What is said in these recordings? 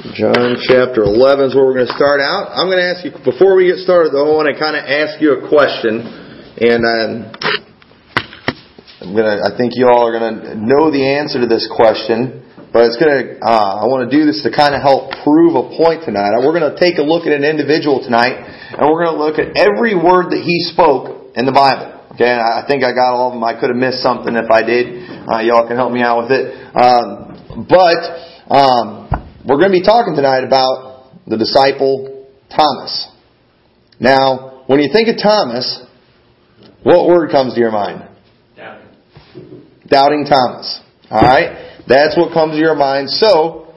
John chapter 11 is where we're going to start out. I'm going to ask you, before we get started though, I want to kind of ask you a question. And um, I'm going to, I think you all are going to know the answer to this question. But it's going to, uh, I want to do this to kind of help prove a point tonight. We're going to take a look at an individual tonight, and we're going to look at every word that he spoke in the Bible. Okay, I think I got all of them. I could have missed something if I did. Uh, y'all can help me out with it. Um, but um, we're going to be talking tonight about the disciple Thomas. Now, when you think of Thomas, what word comes to your mind? Doubting. Doubting Thomas. Alright? That's what comes to your mind. So,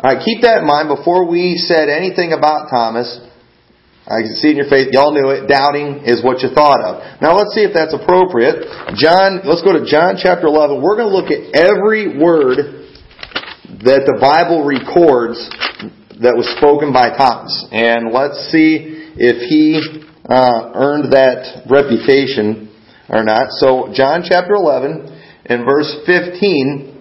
alright, keep that in mind before we said anything about Thomas. I can see in your face, y'all knew it. Doubting is what you thought of. Now let's see if that's appropriate. John, let's go to John chapter 11. We're going to look at every word that the Bible records that was spoken by Thomas. And let's see if he uh, earned that reputation or not. So, John chapter 11 and verse 15.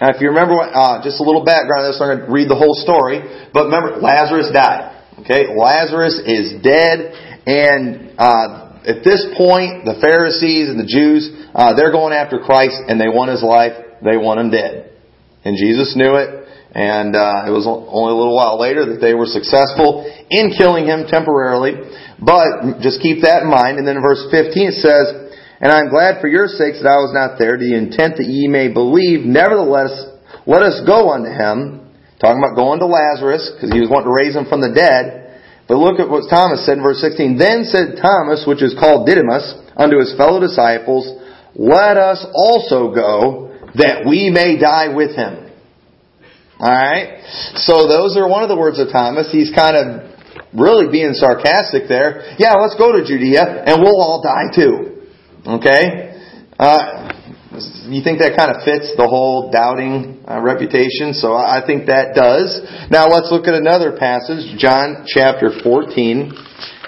Now, if you remember, uh, just a little background I'm going to read the whole story. But remember, Lazarus died. Okay, Lazarus is dead, and uh, at this point, the Pharisees and the Jews, uh, they're going after Christ, and they want his life. They want him dead. And Jesus knew it, and uh, it was only a little while later that they were successful in killing him temporarily. But just keep that in mind. And then in verse 15 it says, And I am glad for your sakes that I was not there, to the intent that ye may believe. Nevertheless, let us go unto him. Talking about going to Lazarus, because he was wanting to raise him from the dead. But look at what Thomas said in verse 16. Then said Thomas, which is called Didymus, unto his fellow disciples, Let us also go, that we may die with him. Alright? So those are one of the words of Thomas. He's kind of really being sarcastic there. Yeah, let's go to Judea and we'll all die too. Okay? Uh, you think that kind of fits the whole doubting uh, reputation? So I think that does. Now let's look at another passage, John chapter 14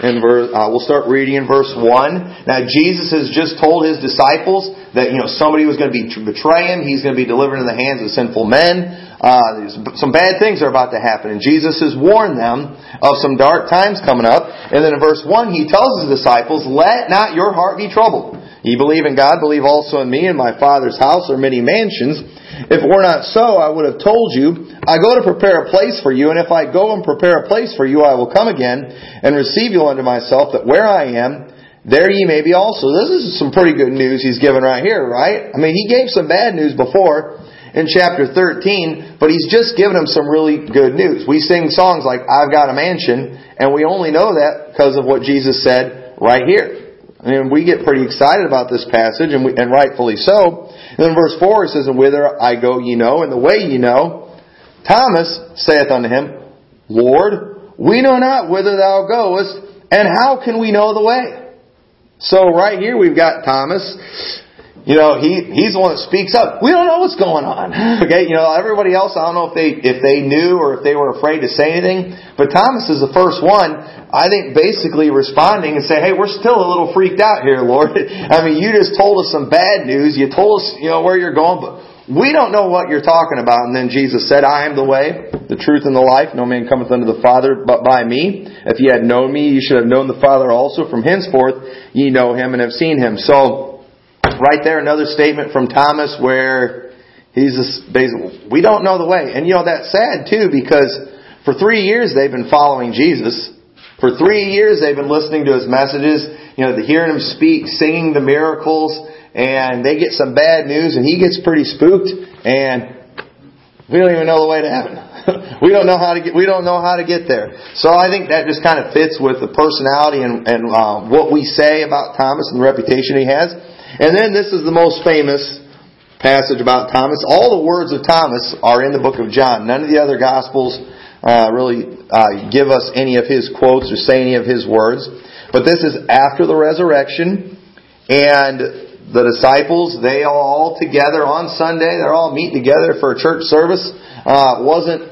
And verse, uh, we'll start reading in verse 1. Now, Jesus has just told his disciples that, you know, somebody was going to be betray him. He's going to be delivered in the hands of sinful men. Uh, some bad things are about to happen. And Jesus has warned them of some dark times coming up. And then in verse 1, he tells his disciples, Let not your heart be troubled. Ye believe in God, believe also in me. In my Father's house are many mansions. If it were not so, I would have told you, I go to prepare a place for you, and if I go and prepare a place for you, I will come again and receive you unto myself, that where I am, there ye may be also. This is some pretty good news he's given right here, right? I mean, he gave some bad news before in chapter 13, but he's just given them some really good news. We sing songs like, I've got a mansion, and we only know that because of what Jesus said right here. I mean, we get pretty excited about this passage, and, we, and rightfully so. And then verse 4 it says, And whither I go ye know, and the way ye know. Thomas saith unto him, Lord, we know not whither thou goest, and how can we know the way? So right here we've got Thomas you know, he he's the one that speaks up. We don't know what's going on. Okay, you know, everybody else, I don't know if they if they knew or if they were afraid to say anything. But Thomas is the first one, I think, basically responding and say, "Hey, we're still a little freaked out here, Lord. I mean, you just told us some bad news. You told us, you know, where you're going, but." We don't know what you're talking about. And then Jesus said, I am the way, the truth, and the life. No man cometh unto the Father but by me. If ye had known me, ye should have known the Father also. From henceforth ye know him and have seen him. So, right there another statement from Thomas where he's just basically, we don't know the way. And you know, that's sad too because for three years they've been following Jesus. For three years they've been listening to his messages, you know, hearing him speak, singing the miracles, and they get some bad news and he gets pretty spooked and we don't even know the way to heaven. we don't know how to get. We don't know how to get there. So I think that just kind of fits with the personality and, and uh, what we say about Thomas and the reputation he has. And then this is the most famous passage about Thomas. All the words of Thomas are in the book of John. None of the other Gospels uh, really uh, give us any of his quotes or say any of his words. But this is after the resurrection, and the disciples, they all together on Sunday. They're all meeting together for a church service. Uh, wasn't,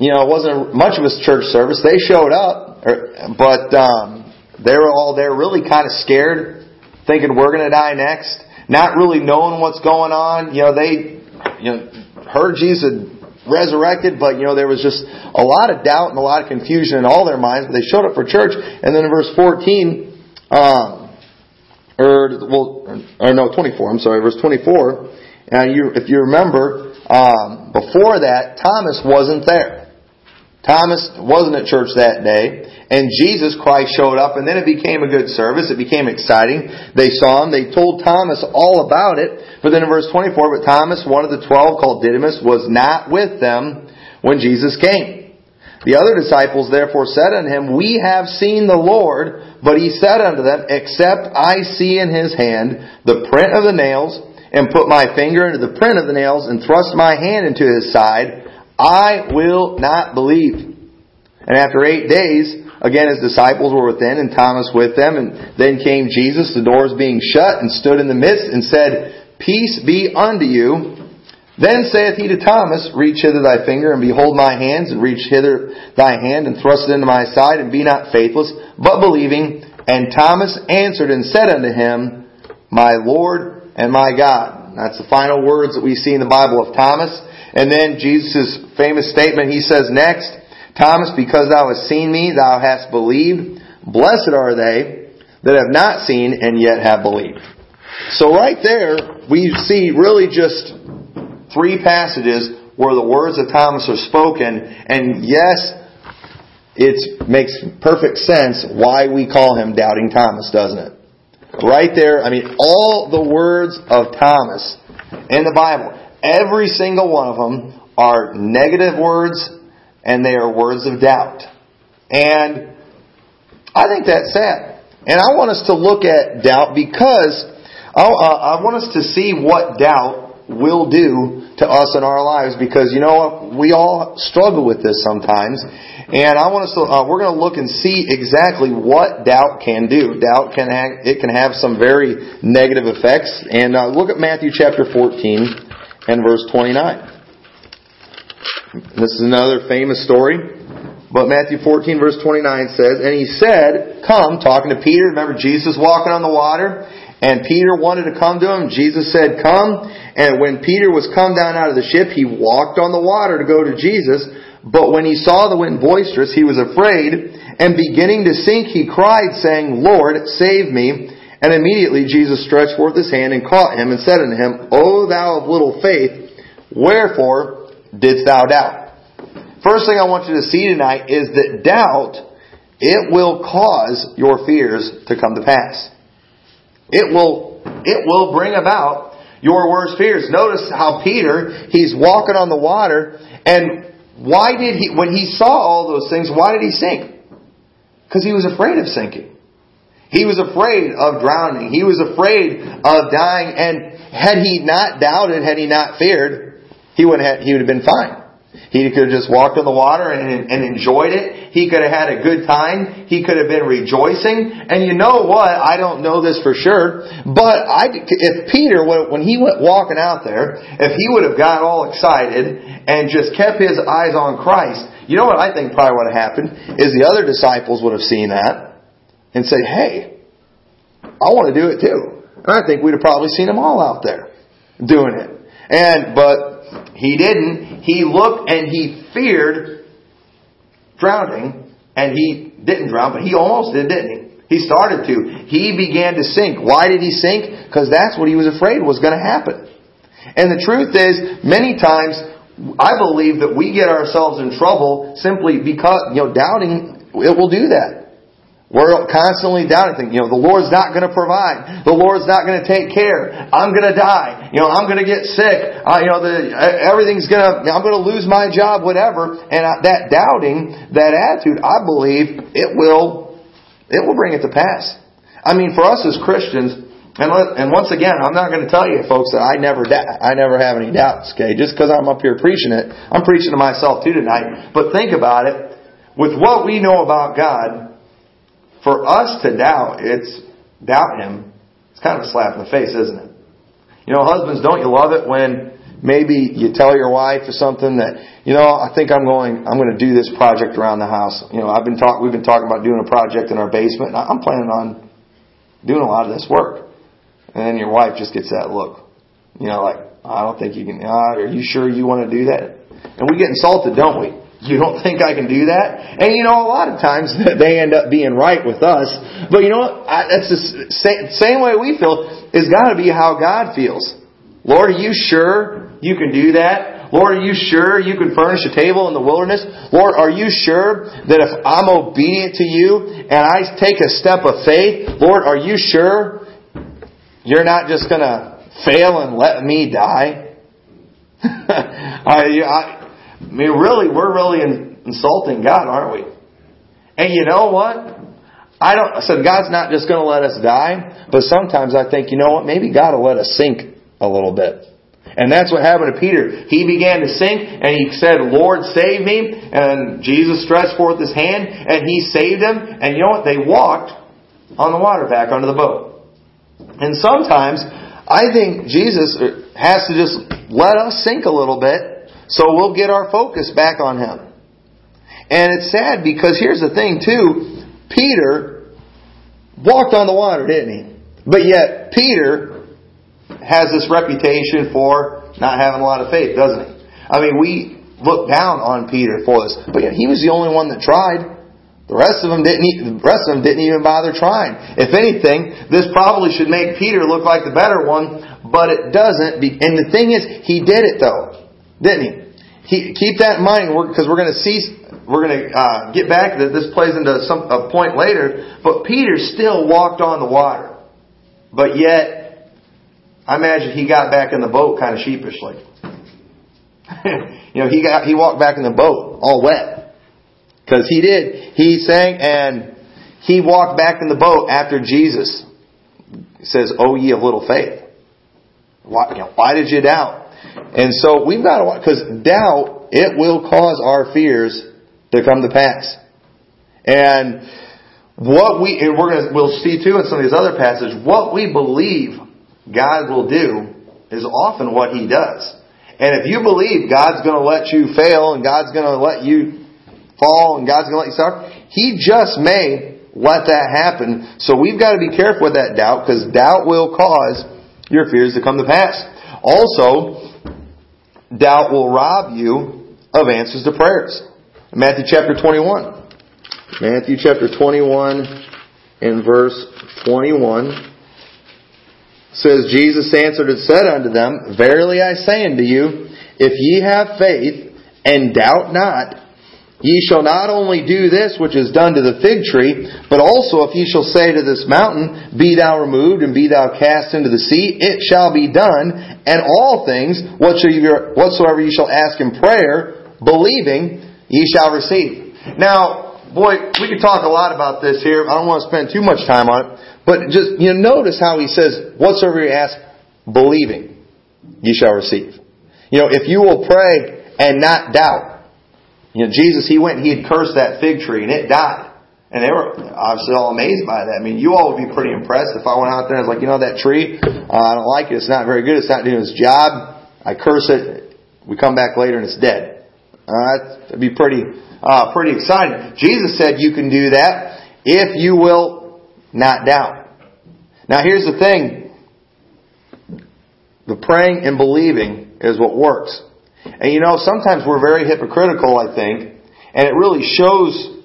you know, it wasn't much of a church service. They showed up, er, but um, they were all there really kind of scared thinking we're going to die next, not really knowing what's going on. You know, they you know heard Jesus resurrected, but you know, there was just a lot of doubt and a lot of confusion in all their minds, but they showed up for church, and then in verse 14, um, or, well, or no, 24, I'm sorry, verse 24, and you, if you remember, um, before that, Thomas wasn't there. Thomas wasn't at church that day, and Jesus Christ showed up, and then it became a good service. It became exciting. They saw him. They told Thomas all about it. But then in verse 24, but Thomas, one of the twelve called Didymus, was not with them when Jesus came. The other disciples therefore said unto him, We have seen the Lord. But he said unto them, Except I see in his hand the print of the nails, and put my finger into the print of the nails, and thrust my hand into his side, I will not believe. And after eight days, again his disciples were within, and Thomas with them, and then came Jesus, the doors being shut, and stood in the midst, and said, Peace be unto you. Then saith he to Thomas, Reach hither thy finger, and behold my hands, and reach hither thy hand, and thrust it into my side, and be not faithless, but believing. And Thomas answered and said unto him, My Lord and my God. That's the final words that we see in the Bible of Thomas. And then Jesus' famous statement, he says next, Thomas, because thou hast seen me, thou hast believed. Blessed are they that have not seen and yet have believed. So right there, we see really just three passages where the words of Thomas are spoken, and yes, it makes perfect sense why we call him Doubting Thomas, doesn't it? Right there, I mean, all the words of Thomas in the Bible, every single one of them are negative words and they are words of doubt. And I think that's sad. And I want us to look at doubt because uh, I want us to see what doubt will do to us in our lives because you know what? We all struggle with this sometimes. And I want us to, uh, we're going to look and see exactly what doubt can do. Doubt can, have, it can have some very negative effects. And uh, look at Matthew chapter 14 and verse 29. This is another famous story. But Matthew 14 verse 29 says, And he said, Come, talking to Peter. Remember Jesus walking on the water? And Peter wanted to come to him. Jesus said, Come. And when Peter was come down out of the ship, he walked on the water to go to Jesus. But when he saw the wind boisterous, he was afraid, and beginning to sink, he cried, saying, Lord, save me. And immediately Jesus stretched forth his hand and caught him, and said unto him, O thou of little faith, wherefore didst thou doubt? First thing I want you to see tonight is that doubt, it will cause your fears to come to pass. It will, it will bring about your worst fears. Notice how Peter, he's walking on the water, and why did he, when he saw all those things, why did he sink? Because he was afraid of sinking. He was afraid of drowning. He was afraid of dying. And had he not doubted, had he not feared, he would have, he would have been fine. He could have just walked on the water and, and enjoyed it. He could have had a good time. He could have been rejoicing. And you know what? I don't know this for sure, but I, if Peter, when he went walking out there, if he would have got all excited and just kept his eyes on Christ, you know what I think probably would have happened is the other disciples would have seen that and said, "Hey, I want to do it too." And I think we'd have probably seen them all out there doing it. And but he didn't. He looked and he feared drowning, and he didn't drown, but he almost did, didn't he? He started to. He began to sink. Why did he sink? Because that's what he was afraid was going to happen. And the truth is, many times, I believe that we get ourselves in trouble simply because, you know, doubting, it will do that. We're constantly doubting, you know, the Lord's not going to provide. The Lord's not going to take care. I'm going to die. You know, I'm going to get sick. Uh, you know, the, everything's going to, I'm going to lose my job, whatever. And that doubting, that attitude, I believe it will, it will bring it to pass. I mean, for us as Christians, and and once again, I'm not going to tell you, folks, that I never I never have any doubts. Okay, just because I'm up here preaching it, I'm preaching to myself too tonight. But think about it. With what we know about God, for us to doubt, it's doubt Him. It's kind of a slap in the face, isn't it? You know, husbands, don't you love it when maybe you tell your wife or something that, you know, I think I'm going, I'm going to do this project around the house. You know, I've been talk, we've been talking about doing a project in our basement, and I'm planning on doing a lot of this work. And then your wife just gets that look. You know, like, I don't think you can, uh, are you sure you want to do that? And we get insulted, don't we? You don't think I can do that? And you know, a lot of times they end up being right with us. But you know what? That's the same way we feel. Is got to be how God feels. Lord, are you sure you can do that? Lord, are you sure you can furnish a table in the wilderness? Lord, are you sure that if I'm obedient to you and I take a step of faith, Lord, are you sure you're not just going to fail and let me die? I, I mean, really, we're really insulting God, aren't we? And you know what? I don't. I said God's not just going to let us die, but sometimes I think, you know what? Maybe God will let us sink a little bit. And that's what happened to Peter. He began to sink and he said, Lord, save me. And Jesus stretched forth his hand and he saved him. And you know what? They walked on the water back onto the boat. And sometimes I think Jesus has to just let us sink a little bit so we'll get our focus back on him. And it's sad because here's the thing too, Peter walked on the water, didn't he? But yet Peter has this reputation for not having a lot of faith, doesn't he? I mean, we look down on Peter for this, but yet he was the only one that tried. The rest of them didn't. The rest of them didn't even bother trying. If anything, this probably should make Peter look like the better one, but it doesn't. And the thing is, he did it though. Didn't he? he keep that in mind because we're, going to see, we're going to uh, get back that this plays into some, a point later. But Peter still walked on the water. But yet, I imagine he got back in the boat kind of sheepishly. you know, he got, he walked back in the boat all wet. Cause he did. He sang and he walked back in the boat after Jesus says, Oh ye of little faith. Why, you know, why did you doubt? And so we've got to, because doubt, it will cause our fears to come to pass. And what we, and we're going to, we'll see too in some of these other passages, what we believe God will do is often what He does. And if you believe God's going to let you fail and God's going to let you fall and God's going to let you suffer, He just may let that happen. So we've got to be careful with that doubt because doubt will cause your fears to come to pass. Also, doubt will rob you of answers to prayers. Matthew chapter 21. Matthew chapter 21 and verse 21 says, Jesus answered and said unto them, Verily I say unto you, if ye have faith and doubt not, Ye shall not only do this which is done to the fig tree, but also if ye shall say to this mountain, Be thou removed and be thou cast into the sea, it shall be done, and all things whatsoever ye shall ask in prayer, believing, ye shall receive. Now, boy, we could talk a lot about this here. I don't want to spend too much time on it, but just you know, notice how he says, Whatsoever you ask, believing, ye shall receive. You know, if you will pray and not doubt, you know, Jesus, he went he had cursed that fig tree and it died. And they were obviously all amazed by that. I mean, you all would be pretty impressed if I went out there and was like, you know, that tree, uh, I don't like it. It's not very good. It's not doing its job. I curse it. We come back later and it's dead. Uh, that'd be pretty, uh, pretty exciting. Jesus said you can do that if you will not doubt. Now here's the thing. The praying and believing is what works. And you know, sometimes we're very hypocritical, I think, and it really shows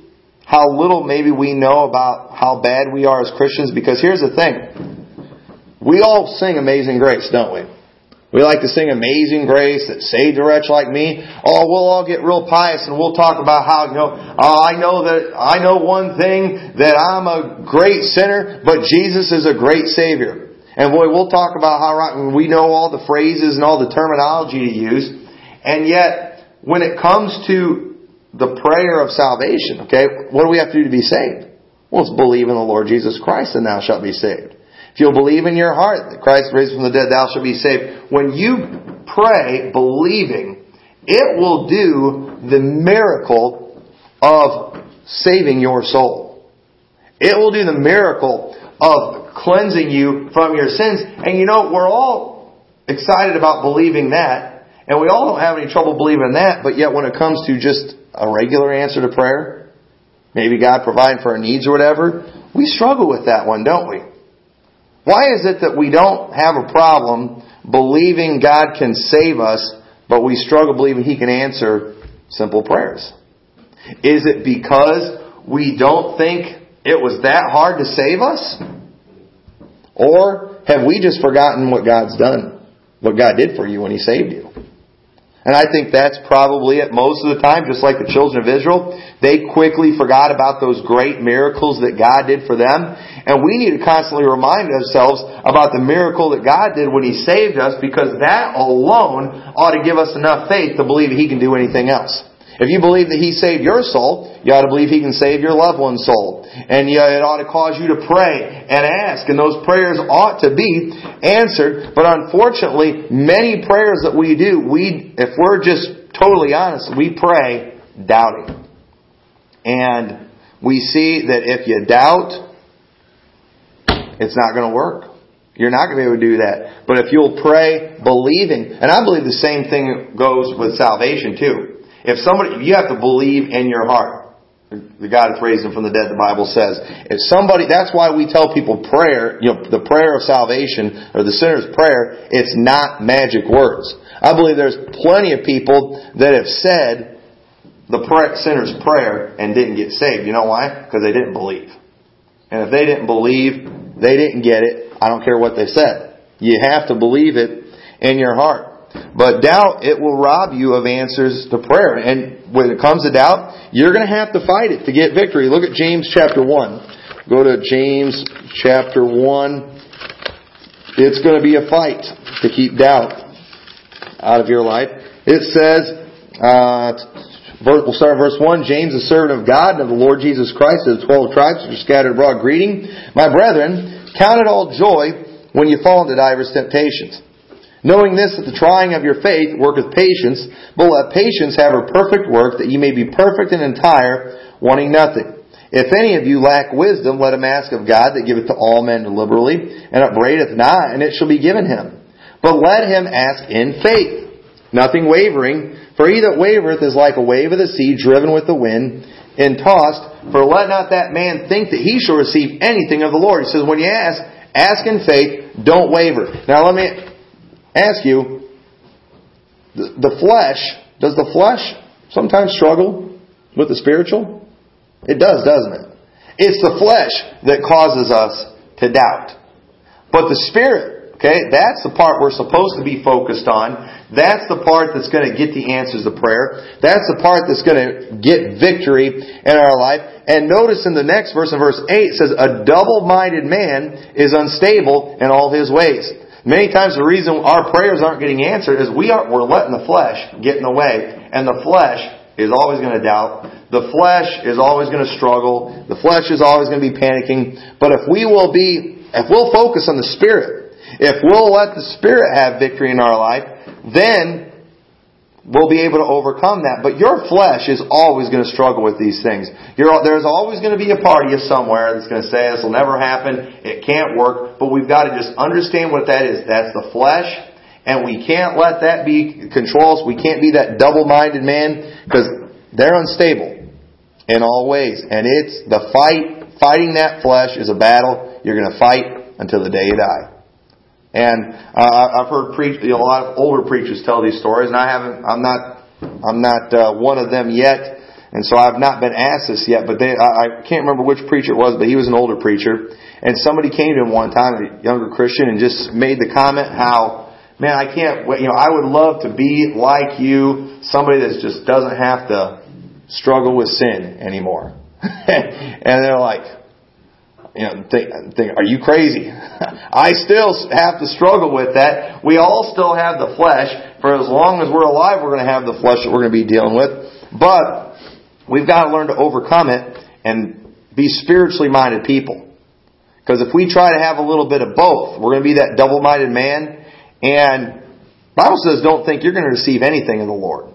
how little maybe we know about how bad we are as Christians because here's the thing. We all sing Amazing Grace, don't we? We like to sing Amazing Grace that saved a wretch like me. Oh, we'll all get real pious and we'll talk about how, you know, oh, I know that, I know one thing that I'm a great sinner, but Jesus is a great Savior. And boy, we'll talk about how we know all the phrases and all the terminology to use. And yet, when it comes to the prayer of salvation, okay, what do we have to do to be saved? Well, it's believe in the Lord Jesus Christ and thou shalt be saved. If you'll believe in your heart that Christ raised from the dead, thou shalt be saved. When you pray believing, it will do the miracle of saving your soul. It will do the miracle of cleansing you from your sins. And you know, we're all excited about believing that. And we all don't have any trouble believing that, but yet when it comes to just a regular answer to prayer, maybe God providing for our needs or whatever, we struggle with that one, don't we? Why is it that we don't have a problem believing God can save us, but we struggle believing He can answer simple prayers? Is it because we don't think it was that hard to save us? Or have we just forgotten what God's done? What God did for you when He saved you? And I think that's probably it most of the time, just like the children of Israel. They quickly forgot about those great miracles that God did for them. And we need to constantly remind ourselves about the miracle that God did when He saved us because that alone ought to give us enough faith to believe He can do anything else. If you believe that He saved your soul, you ought to believe He can save your loved one's soul. And it ought to cause you to pray and ask, and those prayers ought to be answered. But unfortunately, many prayers that we do, we, if we're just totally honest, we pray doubting. And we see that if you doubt, it's not going to work. You're not going to be able to do that. But if you'll pray believing, and I believe the same thing goes with salvation too. If somebody, you have to believe in your heart. The God that's raised him from the dead, the Bible says. If somebody, that's why we tell people prayer, you know, the prayer of salvation, or the sinner's prayer, it's not magic words. I believe there's plenty of people that have said the sinner's prayer and didn't get saved. You know why? Because they didn't believe. And if they didn't believe, they didn't get it. I don't care what they said. You have to believe it in your heart. But doubt, it will rob you of answers to prayer. And when it comes to doubt, you're going to have to fight it to get victory. Look at James chapter 1. Go to James chapter 1. It's going to be a fight to keep doubt out of your life. It says, uh, we'll start in verse 1. James, the servant of God and of the Lord Jesus Christ, to the twelve tribes which are scattered abroad, greeting. My brethren, count it all joy when you fall into divers temptations Knowing this, that the trying of your faith worketh patience, but let patience have her perfect work, that ye may be perfect and entire, wanting nothing. If any of you lack wisdom, let him ask of God that giveth to all men liberally, and upbraideth not, and it shall be given him. But let him ask in faith, nothing wavering, for he that wavereth is like a wave of the sea driven with the wind and tossed. For let not that man think that he shall receive anything of the Lord. He says, when you ask, ask in faith, don't waver. Now let me ask you, the, flesh, does the flesh sometimes struggle with the spiritual? It does, doesn't it? It's the flesh that causes us to doubt. But the spirit, okay, that's the part we're supposed to be focused on. That's the part that's going to get the answers to prayer. That's the part that's going to get victory in our life. And notice in the next verse, in verse 8, it says, A double-minded man is unstable in all his ways. Many times the reason our prayers aren't getting answered is we are, we're letting the flesh get in the way. And the flesh is always going to doubt. The flesh is always going to struggle. The flesh is always going to be panicking. But if we will be, if we'll focus on the Spirit, if we'll let the Spirit have victory in our life, then will be able to overcome that. But your flesh is always going to struggle with these things. You're, there's always going to be a part of you somewhere that's going to say, this will never happen, it can't work, but we've got to just understand what that is. That's the flesh, and we can't let that be control us. We can't be that double-minded man, because they're unstable in all ways. And it's the fight, fighting that flesh is a battle you're going to fight until the day you die. And uh, I've heard preach, a lot of older preachers tell these stories, and I haven't. I'm not. I'm not uh, one of them yet, and so I've not been asked this yet. But they, I, I can't remember which preacher it was, but he was an older preacher, and somebody came to him one time, a younger Christian, and just made the comment how, man, I can't. You know, I would love to be like you, somebody that just doesn't have to struggle with sin anymore. and they're like, you know, think, think, are you crazy? I still have to struggle with that. We all still have the flesh. For as long as we're alive, we're going to have the flesh that we're going to be dealing with. But we've got to learn to overcome it and be spiritually minded people. Because if we try to have a little bit of both, we're going to be that double-minded man. And Bible says, don't think you're going to receive anything of the Lord.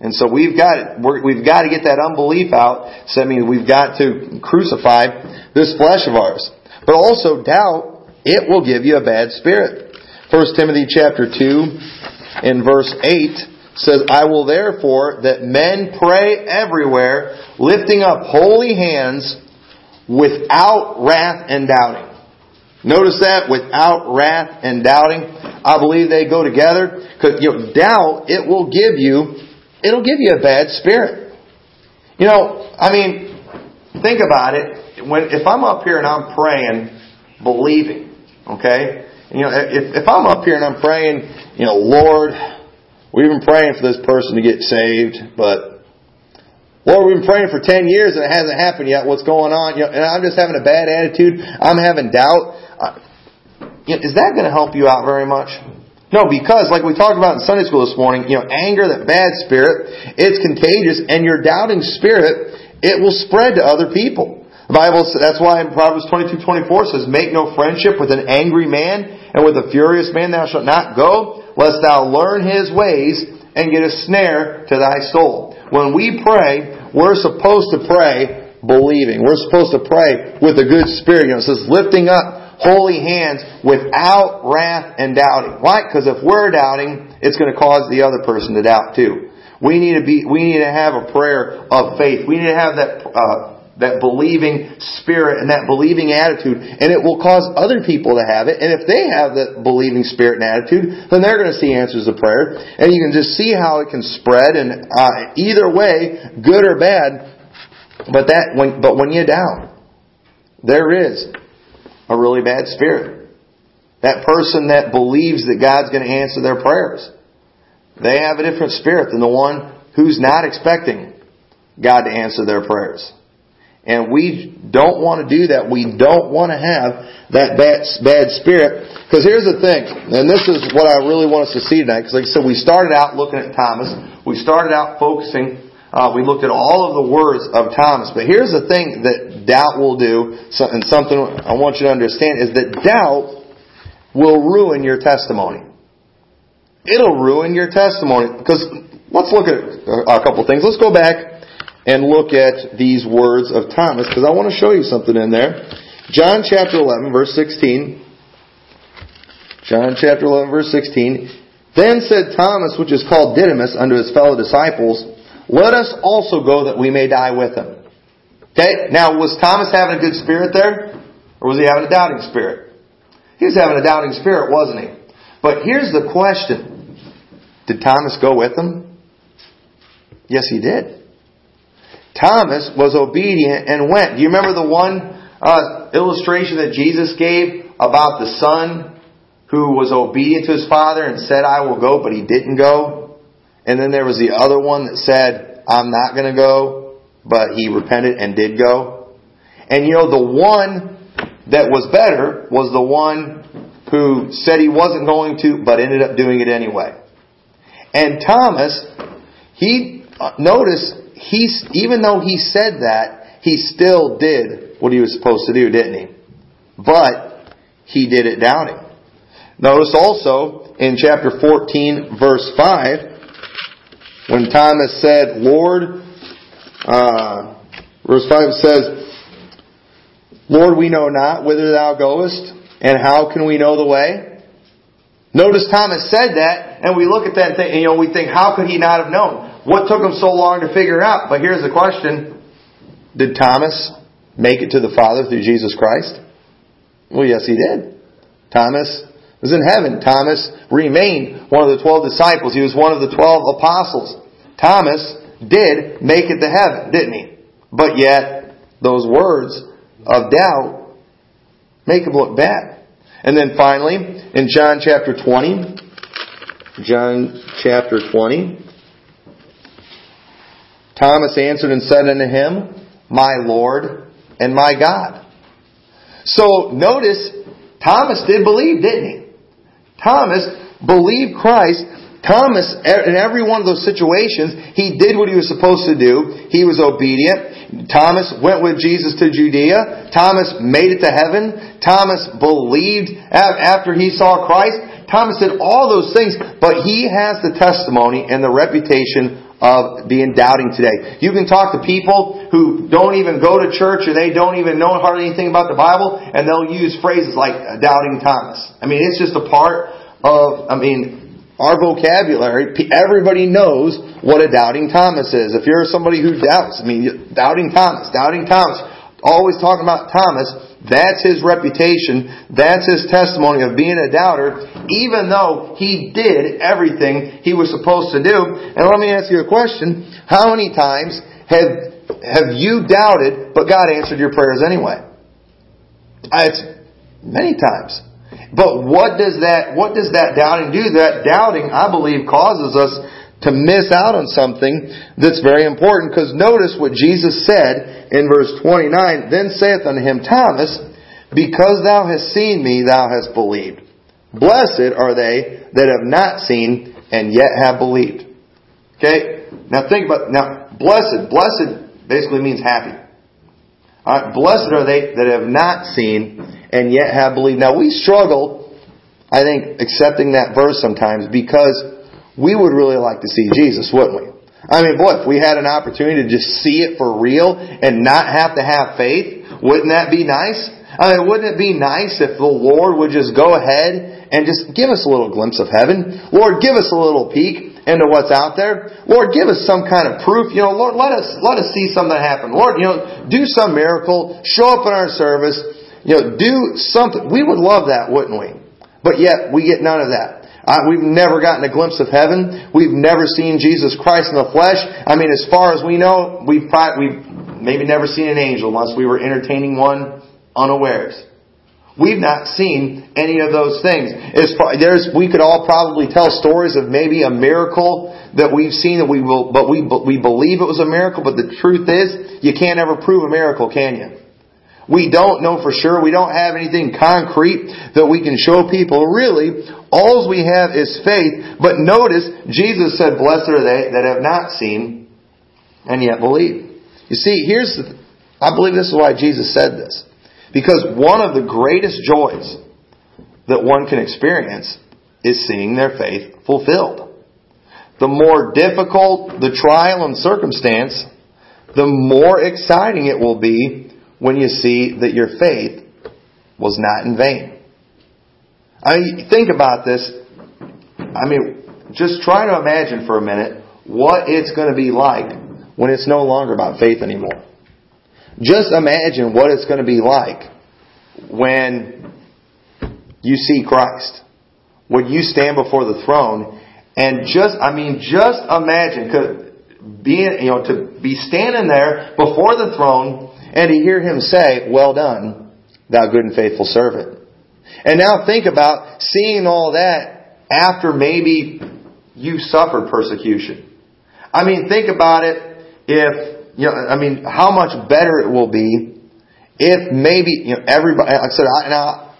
And so we've got we've got to get that unbelief out. So I mean, we've got to crucify this flesh of ours. But also doubt, it will give you a bad spirit. 1 Timothy chapter 2 in verse 8 says, I will therefore that men pray everywhere, lifting up holy hands without wrath and doubting. Notice that, without wrath and doubting. I believe they go together. Cause, you know, doubt, it will give you, it'll give you a bad spirit. You know, I mean, think about it. When, if I'm up here and I'm praying, believing, okay? You know, if, if I'm up here and I'm praying, you know, Lord, we've been praying for this person to get saved, but Lord, we've been praying for 10 years and it hasn't happened yet. What's going on? You know, and I'm just having a bad attitude. I'm having doubt. Uh, is that going to help you out very much? No, because like we talked about in Sunday school this morning, you know, anger, that bad spirit, it's contagious and your doubting spirit, it will spread to other people. The Bible, that's why in Proverbs 22, 24 says, Make no friendship with an angry man, and with a furious man thou shalt not go, lest thou learn his ways, and get a snare to thy soul. When we pray, we're supposed to pray believing. We're supposed to pray with a good spirit. You know, it says lifting up holy hands without wrath and doubting. Why? Because if we're doubting, it's going to cause the other person to doubt too. We need to be, we need to have a prayer of faith. We need to have that, uh, that believing spirit and that believing attitude, and it will cause other people to have it. And if they have that believing spirit and attitude, then they're going to see answers to prayer, and you can just see how it can spread. And uh, either way, good or bad, but that when but when you doubt, there is a really bad spirit. That person that believes that God's going to answer their prayers, they have a different spirit than the one who's not expecting God to answer their prayers. And we don't want to do that. We don't want to have that bad, bad spirit. Because here's the thing, and this is what I really want us to see tonight. Because like I said, we started out looking at Thomas. We started out focusing. Uh, we looked at all of the words of Thomas. But here's the thing that doubt will do, and something I want you to understand is that doubt will ruin your testimony. It'll ruin your testimony. Because let's look at a couple things. Let's go back and look at these words of Thomas because I want to show you something in there. John chapter 11 verse 16. John chapter 11 verse 16. Then said Thomas, which is called Didymus, unto his fellow disciples, Let us also go that we may die with him. Okay? Now, was Thomas having a good spirit there? Or was he having a doubting spirit? He was having a doubting spirit, wasn't he? But here's the question. Did Thomas go with them? Yes, he did. Thomas was obedient and went. Do you remember the one uh, illustration that Jesus gave about the son who was obedient to his father and said, I will go, but he didn't go? And then there was the other one that said, I'm not going to go, but he repented and did go. And you know, the one that was better was the one who said he wasn't going to, but ended up doing it anyway. And Thomas, he, uh, notice, he, even though he said that, he still did what he was supposed to do, didn't he? But he did it doubting. Notice also in chapter 14, verse 5, when Thomas said, Lord, uh, verse 5 says, Lord, we know not whither thou goest, and how can we know the way? Notice Thomas said that, and we look at that and think, you know, we think, how could he not have known? What took him so long to figure out? But here's the question. Did Thomas make it to the Father through Jesus Christ? Well, yes, he did. Thomas was in heaven. Thomas remained one of the twelve disciples. He was one of the twelve apostles. Thomas did make it to heaven, didn't he? But yet, those words of doubt make him look bad. And then finally, in John chapter 20, John chapter 20, Thomas answered and said unto him, My Lord and my God. So notice, Thomas did believe, didn't he? Thomas believed Christ. Thomas, in every one of those situations, he did what he was supposed to do. He was obedient. Thomas went with Jesus to Judea. Thomas made it to heaven. Thomas believed after he saw Christ. Thomas did all those things, but he has the testimony and the reputation of being doubting today. You can talk to people who don't even go to church or they don't even know hardly anything about the Bible and they'll use phrases like uh, doubting Thomas. I mean, it's just a part of, I mean, our vocabulary. Everybody knows what a doubting Thomas is. If you're somebody who doubts, I mean, doubting Thomas, doubting Thomas, always talking about Thomas, That's his reputation. That's his testimony of being a doubter, even though he did everything he was supposed to do. And let me ask you a question. How many times have, have you doubted, but God answered your prayers anyway? Uh, it's many times. But what does that, what does that doubting do? That doubting, I believe, causes us to miss out on something that's very important. Because notice what Jesus said in verse 29, Then saith unto him, Thomas, because thou hast seen me, thou hast believed. Blessed are they that have not seen and yet have believed. Okay? Now think about, now, blessed, blessed basically means happy. Alright, blessed are they that have not seen and yet have believed. Now we struggle, I think, accepting that verse sometimes because we would really like to see Jesus, wouldn't we? I mean, boy, if we had an opportunity to just see it for real and not have to have faith, wouldn't that be nice? I mean, wouldn't it be nice if the Lord would just go ahead and just give us a little glimpse of heaven? Lord, give us a little peek into what's out there. Lord, give us some kind of proof. You know, Lord, let us, let us see something happen. Lord, you know, do some miracle. Show up in our service. You know, do something. We would love that, wouldn't we? But yet, we get none of that. Uh, we've never gotten a glimpse of heaven. We've never seen Jesus Christ in the flesh. I mean, as far as we know, we've, probably, we've maybe never seen an angel unless we were entertaining one unawares. We've not seen any of those things. As far, there's, we could all probably tell stories of maybe a miracle that we've seen that we will, but we, we believe it was a miracle, but the truth is, you can't ever prove a miracle, can you? We don't know for sure. We don't have anything concrete that we can show people. Really, all we have is faith. But notice, Jesus said, Blessed are they that have not seen and yet believe. You see, here's I believe this is why Jesus said this. Because one of the greatest joys that one can experience is seeing their faith fulfilled. The more difficult the trial and circumstance, the more exciting it will be when you see that your faith was not in vain. I think about this. I mean, just try to imagine for a minute what it's going to be like when it's no longer about faith anymore. Just imagine what it's going to be like when you see Christ. When you stand before the throne and just, I mean, just imagine being, you know, to be standing there before the throne and to hear him say, Well done, thou good and faithful servant. And now think about seeing all that after maybe you suffered persecution. I mean, think about it if, you know, I mean, how much better it will be if maybe, you know, everybody, like I said, I, now,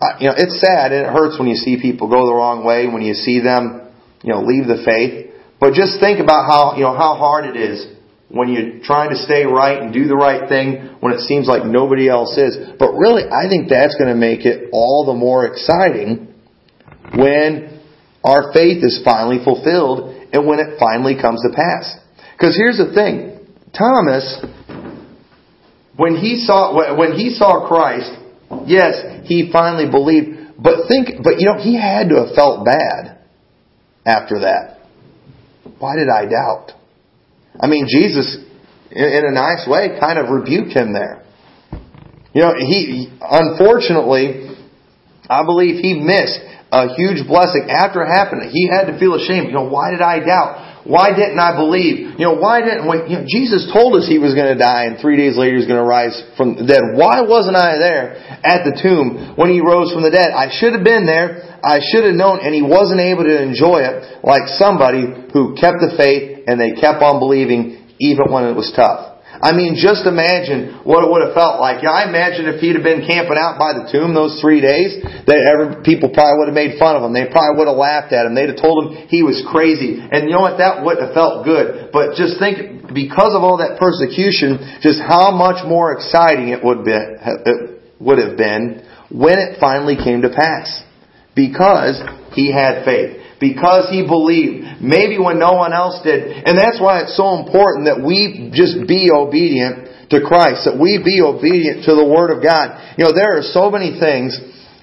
I, you know, it's sad and it hurts when you see people go the wrong way, when you see them, you know, leave the faith. But just think about how, you know, how hard it is when you're trying to stay right and do the right thing when it seems like nobody else is. But really, I think that's going to make it all the more exciting when our faith is finally fulfilled and when it finally comes to pass. Because here's the thing. Thomas, when he saw, when he saw Christ, yes, he finally believed, but think, but you know, he had to have felt bad after that. Why did I doubt? I mean, Jesus, in a nice way, kind of rebuked him there. You know, he, unfortunately, I believe he missed a huge blessing. After it happened, he had to feel ashamed. You know, why did I doubt? Why didn't I believe? You know, why didn't, when, you know, Jesus told us he was going to die and three days later he was going to rise from the dead. Why wasn't I there at the tomb when he rose from the dead? I should have been there. I should have known and he wasn't able to enjoy it like somebody who kept the faith and they kept on believing even when it was tough. I mean, just imagine what it would have felt like. I imagine if he'd have been camping out by the tomb those three days, that every, people probably would have made fun of him. They probably would have laughed at him. They'd have told him he was crazy. And you know what? That wouldn't have felt good. But just think, because of all that persecution, just how much more exciting it would, be, it would have been when it finally came to pass. Because he had faith because he believed, maybe when no one else did. And that's why it's so important that we just be obedient to Christ, that we be obedient to the Word of God. You know, there are so many things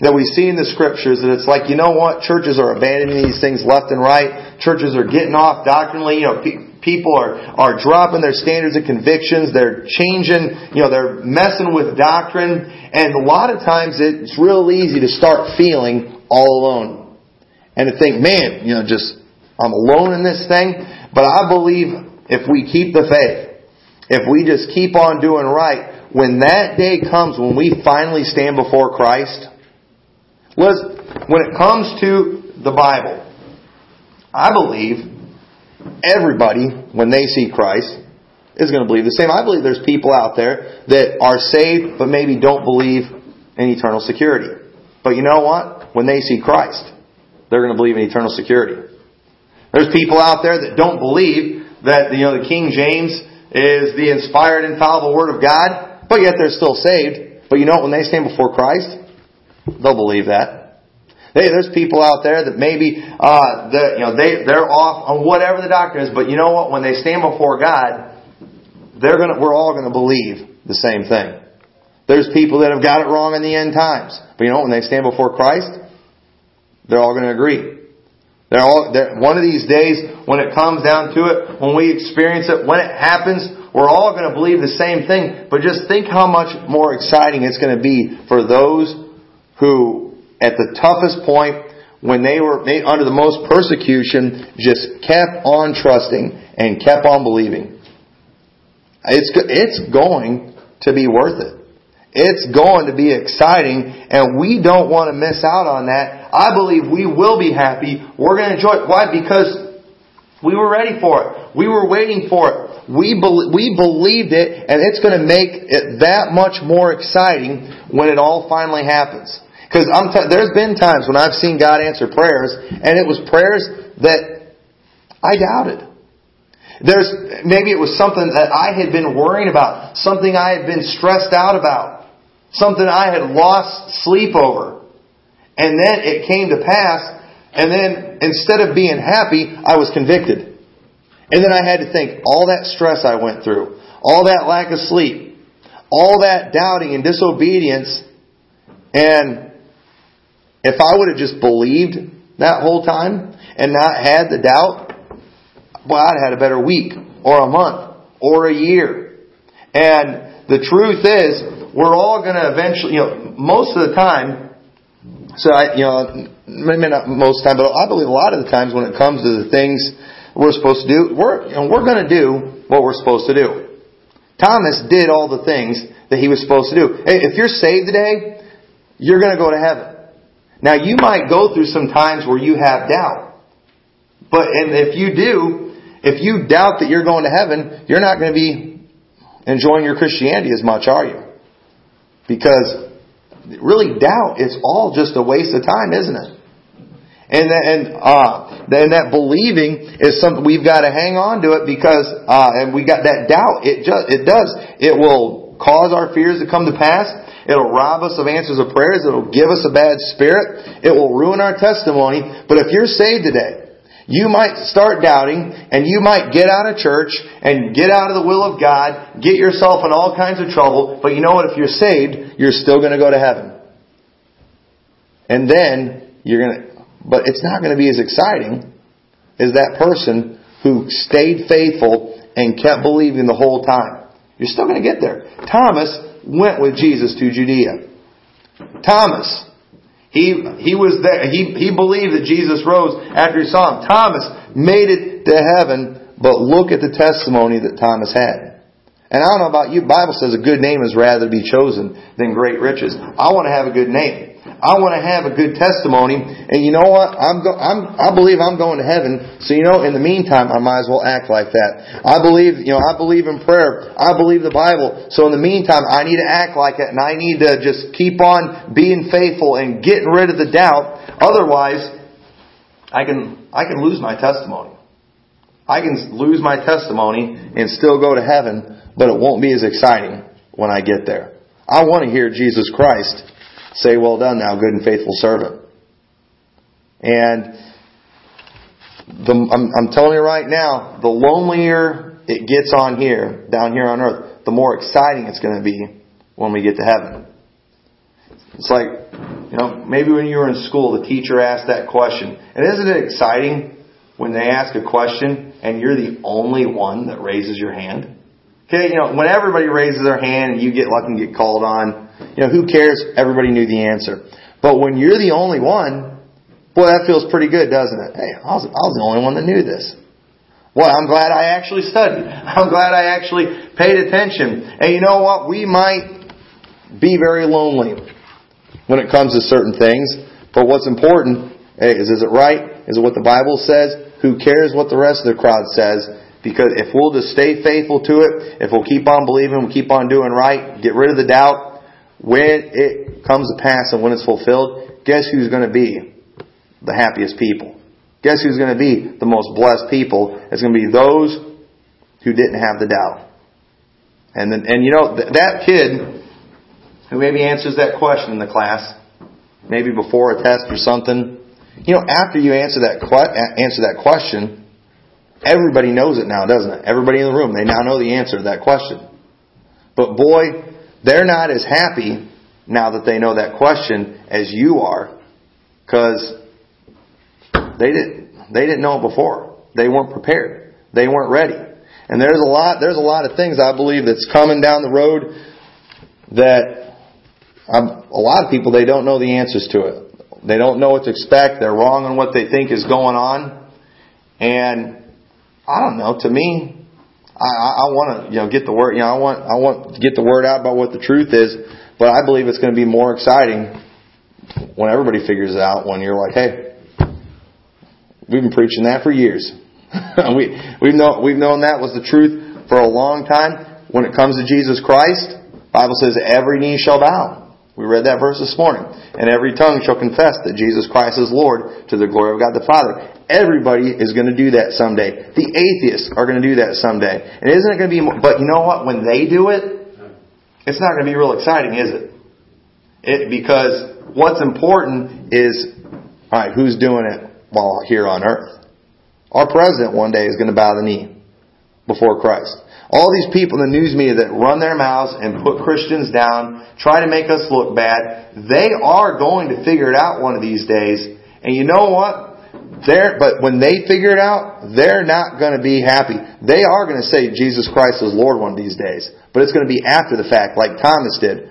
that we see in the scriptures that it's like, you know what, churches are abandoning these things left and right. Churches are getting off doctrinally. You know, people are, are dropping their standards and convictions. They're changing, you know, they're messing with doctrine. And a lot of times it's real easy to start feeling all alone. And to think, man, you know, just, I'm alone in this thing. But I believe if we keep the faith, if we just keep on doing right, when that day comes when we finally stand before Christ, when it comes to the Bible, I believe everybody, when they see Christ, is going to believe the same. I believe there's people out there that are saved but maybe don't believe in eternal security. But you know what? When they see Christ, they're going to believe in eternal security. There's people out there that don't believe that you know the King James is the inspired, infallible Word of God, but yet they're still saved. But you know what? When they stand before Christ, they'll believe that. Hey, there's people out there that maybe uh, that you know they they're off on whatever the doctrine is, but you know what? When they stand before God, they're gonna we're all gonna believe the same thing. There's people that have got it wrong in the end times, but you know when they stand before Christ, they're all going to agree. They're all they're, one of these days when it comes down to it, when we experience it, when it happens, we're all going to believe the same thing. But just think how much more exciting it's going to be for those who at the toughest point, when they were under the most persecution, just kept on trusting and kept on believing. It's, it's going to be worth it. It's going to be exciting, and we don't want to miss out on that. I believe we will be happy. We're going to enjoy it. Why? Because we were ready for it. We were waiting for it. We, be- we believed it, and it's going to make it that much more exciting when it all finally happens. Because t- there's been times when I've seen God answer prayers, and it was prayers that I doubted. There's maybe it was something that I had been worrying about, something I had been stressed out about, something I had lost sleep over, and then it came to pass. And then instead of being happy, I was convicted. And then I had to think all that stress I went through, all that lack of sleep, all that doubting and disobedience, and if I would have just believed that whole time and not had the doubt, well, I'd have had a better week or a month or a year. And the truth is, we're all going to eventually, you know, most of the time, so I, you know, maybe not most of the time, but I believe a lot of the times when it comes to the things we're supposed to do, we're, you know, we're going to do what we're supposed to do. Thomas did all the things that he was supposed to do. Hey, if you're saved today, you're going to go to heaven. Now you might go through some times where you have doubt. But and if you do, if you doubt that you're going to heaven, you're not going to be enjoying your Christianity as much, are you? Because really doubt is all just a waste of time, isn't it? And that, and uh, then that believing is something we've got to hang on to it because uh, and we got that doubt. It just it does it will cause our fears to come to pass. It'll rob us of answers of prayers. It'll give us a bad spirit. It will ruin our testimony. But if you're saved today, you might start doubting and you might get out of church and get out of the will of God, get yourself in all kinds of trouble. But you know what? If you're saved, you're still going to go to heaven. And then you're going to, but it's not going to be as exciting as that person who stayed faithful and kept believing the whole time. You're still going to get there. Thomas went with Jesus to Judea. Thomas, he, he was there. He, he believed that Jesus rose after he saw him. Thomas made it to heaven, but look at the testimony that Thomas had. And I don't know about you, Bible says a good name is rather to be chosen than great riches. I want to have a good name. I want to have a good testimony. And you know what? I'm, go- I'm, I believe I'm going to heaven. So you know, in the meantime, I might as well act like that. I believe, you know, I believe in prayer. I believe the Bible. So in the meantime, I need to act like it and I need to just keep on being faithful and getting rid of the doubt. Otherwise, I can, I can lose my testimony. I can lose my testimony and still go to heaven, but it won't be as exciting when I get there. I want to hear Jesus Christ say, Well done, thou good and faithful servant. And the, I'm, I'm telling you right now, the lonelier it gets on here, down here on earth, the more exciting it's going to be when we get to heaven. It's like, you know, maybe when you were in school, the teacher asked that question. And isn't it exciting when they ask a question and you're the only one that raises your hand? Okay, you know, when everybody raises their hand and you get lucky and get called on, you know, who cares? Everybody knew the answer. But when you're the only one, boy, that feels pretty good, doesn't it? Hey, I was, I was the only one that knew this. Well, I'm glad I actually studied. I'm glad I actually paid attention. And you know what? We might be very lonely when it comes to certain things. But what's important is, is it right? Is it what the Bible says? Who cares what the rest of the crowd says? Because if we'll just stay faithful to it, if we'll keep on believing, we'll keep on doing right, get rid of the doubt, when it comes to pass and when it's fulfilled, guess who's going to be the happiest people? Guess who's going to be the most blessed people? It's going to be those who didn't have the doubt. And then, and you know, that kid who maybe answers that question in the class, maybe before a test or something, you know, after you answer that, que- answer that question, everybody knows it now, doesn't it? Everybody in the room, they now know the answer to that question. But boy, they're not as happy now that they know that question as you are, because they didn't, they didn't know it before. They weren't prepared. They weren't ready. And there's a lot, there's a lot of things I believe that's coming down the road that um, a lot of people, they don't know the answers to it. They don't know what to expect. They're wrong on what they think is going on. And I don't know, to me, I, I, want to, you know, get the word, you know, I want, I want to get the word out about what the truth is, but I believe it's going to be more exciting when everybody figures it out when you're like, hey, We've been preaching that for years. we, we've, known, we've known that was the truth for a long time. When it comes to Jesus Christ, Bible says every knee shall bow. We read that verse this morning. And every tongue shall confess that Jesus Christ is Lord to the glory of God the Father. Everybody is going to do that someday. The atheists are going to do that someday. And isn't it going to be, but you know what? When they do it, it's not going to be real exciting, is it? It, because what's important is, alright, who's doing it? while here on earth. Our president one day is going to bow the knee before Christ. All these people in the news media that run their mouths and put Christians down, try to make us look bad, they are going to figure it out one of these days. And you know what? They're, but when they figure it out, they're not going to be happy. They are going to say Jesus Christ is Lord one of these days. But it's going to be after the fact, like Thomas did.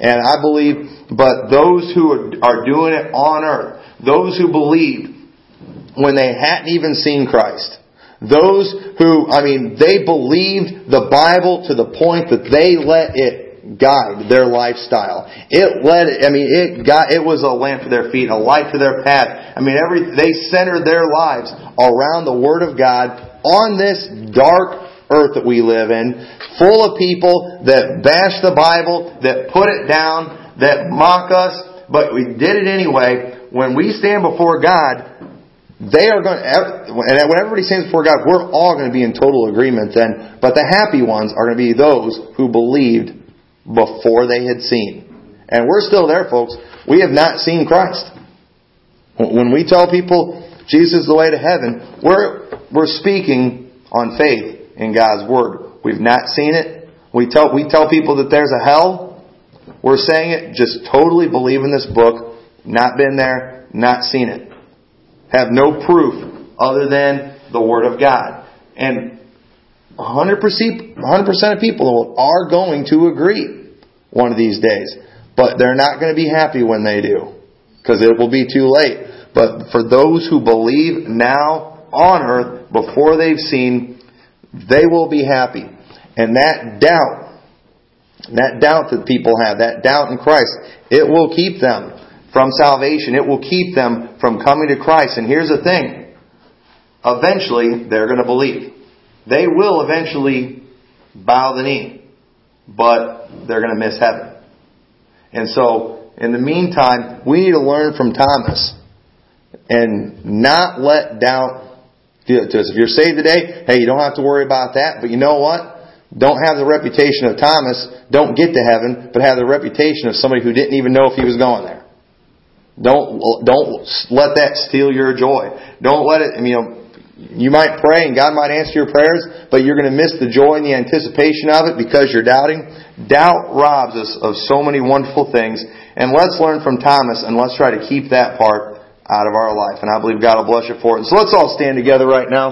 And I believe, but those who are doing it on earth, those who believed, when they hadn't even seen Christ. Those who, I mean, they believed the Bible to the point that they let it guide their lifestyle. It led, I mean, it got, it was a lamp to their feet, a light to their path. I mean, every, they centered their lives around the Word of God on this dark earth that we live in, full of people that bash the Bible, that put it down, that mock us, but we did it anyway. When we stand before God, they are going to, and when everybody stands before God, we're all going to be in total agreement then. But the happy ones are going to be those who believed before they had seen. And we're still there, folks. We have not seen Christ. When we tell people Jesus is the way to heaven, we're, we're speaking on faith in God's Word. We've not seen it. We tell, we tell people that there's a hell. We're saying it, just totally believe in this book, not been there, not seen it have no proof other than the Word of God. And 100%, 100% of people are going to agree one of these days. But they're not going to be happy when they do. Because it will be too late. But for those who believe now on earth, before they've seen, they will be happy. And that doubt, that doubt that people have, that doubt in Christ, it will keep them from salvation. It will keep them from coming to Christ. And here's the thing. Eventually, they're going to believe. They will eventually bow the knee. But they're going to miss heaven. And so, in the meantime, we need to learn from Thomas and not let doubt do it to us. If you're saved today, hey, you don't have to worry about that. But you know what? Don't have the reputation of Thomas. Don't get to heaven, but have the reputation of somebody who didn't even know if he was going there. Don't, don't let that steal your joy. Don't let it, you know, you might pray and God might answer your prayers, but you're going to miss the joy and the anticipation of it because you're doubting. Doubt robs us of so many wonderful things. And let's learn from Thomas and let's try to keep that part out of our life. And I believe God will bless you for it. So let's all stand together right now.